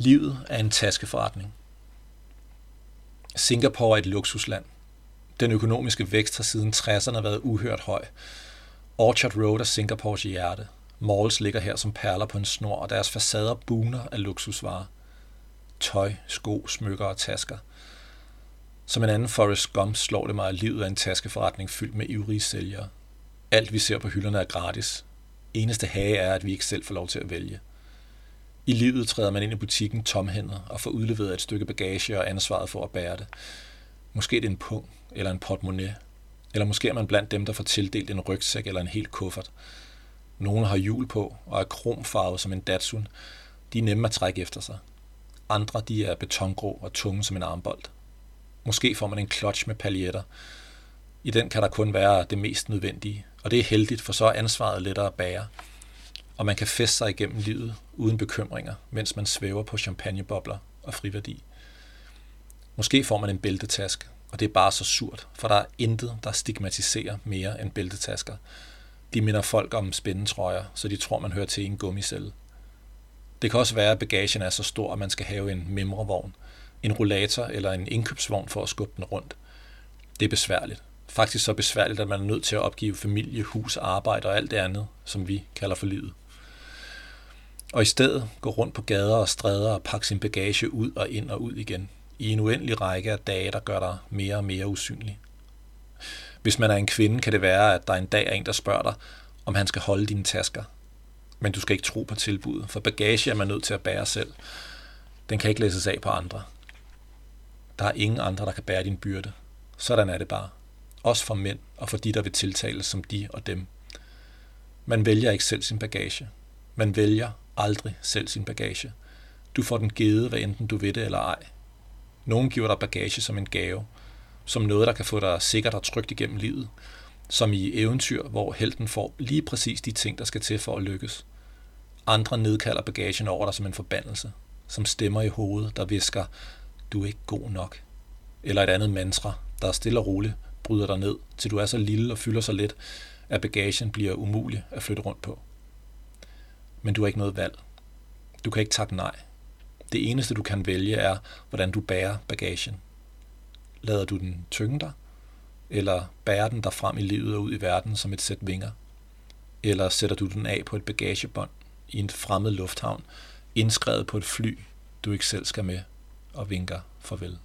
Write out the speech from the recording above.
Livet er en taskeforretning. Singapore er et luksusland. Den økonomiske vækst har siden 60'erne været uhørt høj. Orchard Road er Singapores hjerte. Malls ligger her som perler på en snor, og deres facader buner af luksusvarer. Tøj, sko, smykker og tasker. Som en anden Forrest Gump slår det mig, at livet er en taskeforretning fyldt med ivrige sælgere. Alt vi ser på hylderne er gratis. Eneste hage er, at vi ikke selv får lov til at vælge. I livet træder man ind i butikken tomhændet og får udleveret et stykke bagage og ansvaret for at bære det. Måske det er en pung eller en portemonnaie. Eller måske er man blandt dem, der får tildelt en rygsæk eller en helt kuffert. Nogle har hjul på og er kromfarvet som en Datsun. De er nemme at trække efter sig. Andre de er betongrå og tunge som en armbold. Måske får man en clutch med paljetter. I den kan der kun være det mest nødvendige, og det er heldigt, for så er ansvaret lettere at bære og man kan feste sig igennem livet uden bekymringer, mens man svæver på champagnebobler og friværdi. Måske får man en bæltetaske, og det er bare så surt, for der er intet, der stigmatiserer mere end bæltetasker. De minder folk om spændetrøjer, så de tror, man hører til i en gummicelle. Det kan også være, at bagagen er så stor, at man skal have en memrevogn, en rollator eller en indkøbsvogn for at skubbe den rundt. Det er besværligt. Faktisk så besværligt, at man er nødt til at opgive familie, hus, arbejde og alt det andet, som vi kalder for livet og i stedet gå rundt på gader og stræder og pakke sin bagage ud og ind og ud igen, i en uendelig række af dage, der gør dig mere og mere usynlig. Hvis man er en kvinde, kan det være, at der en dag er en, der spørger dig, om han skal holde dine tasker. Men du skal ikke tro på tilbuddet, for bagage er man nødt til at bære selv. Den kan ikke læses af på andre. Der er ingen andre, der kan bære din byrde. Sådan er det bare. Også for mænd og for de, der vil tiltales som de og dem. Man vælger ikke selv sin bagage. Man vælger aldrig selv sin bagage. Du får den givet, hvad enten du ved det eller ej. Nogen giver dig bagage som en gave, som noget, der kan få dig sikkert og trygt igennem livet, som i eventyr, hvor helten får lige præcis de ting, der skal til for at lykkes. Andre nedkalder bagagen over dig som en forbandelse, som stemmer i hovedet, der visker, du er ikke god nok. Eller et andet mantra, der stille og roligt bryder dig ned, til du er så lille og fylder så let, at bagagen bliver umulig at flytte rundt på men du har ikke noget valg. Du kan ikke takke nej. Det eneste, du kan vælge, er, hvordan du bærer bagagen. Lader du den tynge dig? Eller bærer den dig frem i livet og ud i verden som et sæt vinger? Eller sætter du den af på et bagagebånd i en fremmed lufthavn, indskrevet på et fly, du ikke selv skal med, og vinker farvel?